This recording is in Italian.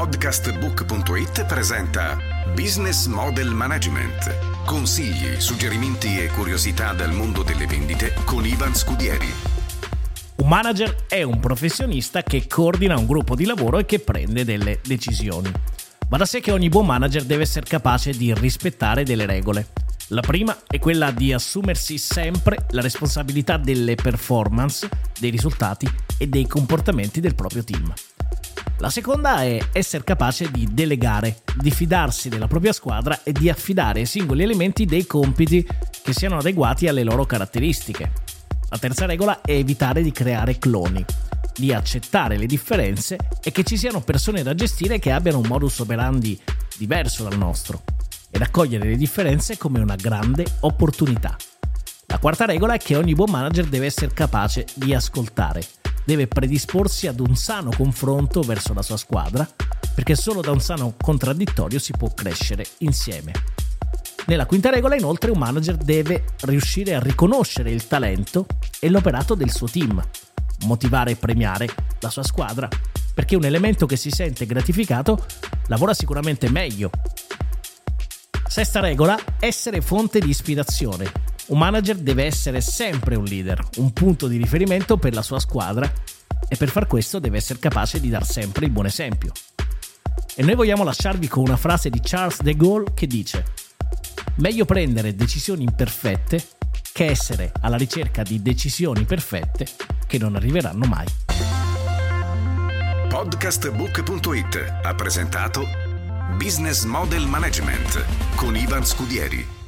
Podcastbook.it presenta Business Model Management. Consigli, suggerimenti e curiosità dal mondo delle vendite con Ivan Scudieri. Un manager è un professionista che coordina un gruppo di lavoro e che prende delle decisioni. Va da sé che ogni buon manager deve essere capace di rispettare delle regole. La prima è quella di assumersi sempre la responsabilità delle performance, dei risultati e dei comportamenti del proprio team. La seconda è essere capace di delegare, di fidarsi della propria squadra e di affidare ai singoli elementi dei compiti che siano adeguati alle loro caratteristiche. La terza regola è evitare di creare cloni, di accettare le differenze e che ci siano persone da gestire che abbiano un modus operandi diverso dal nostro ed accogliere le differenze come una grande opportunità. La quarta regola è che ogni buon manager deve essere capace di ascoltare deve predisporsi ad un sano confronto verso la sua squadra, perché solo da un sano contraddittorio si può crescere insieme. Nella quinta regola, inoltre, un manager deve riuscire a riconoscere il talento e l'operato del suo team, motivare e premiare la sua squadra, perché un elemento che si sente gratificato lavora sicuramente meglio. Sesta regola, essere fonte di ispirazione. Un manager deve essere sempre un leader, un punto di riferimento per la sua squadra e per far questo deve essere capace di dar sempre il buon esempio. E noi vogliamo lasciarvi con una frase di Charles de Gaulle che dice Meglio prendere decisioni imperfette che essere alla ricerca di decisioni perfette che non arriveranno mai. Podcastbook.it ha presentato Business Model Management con Ivan Scudieri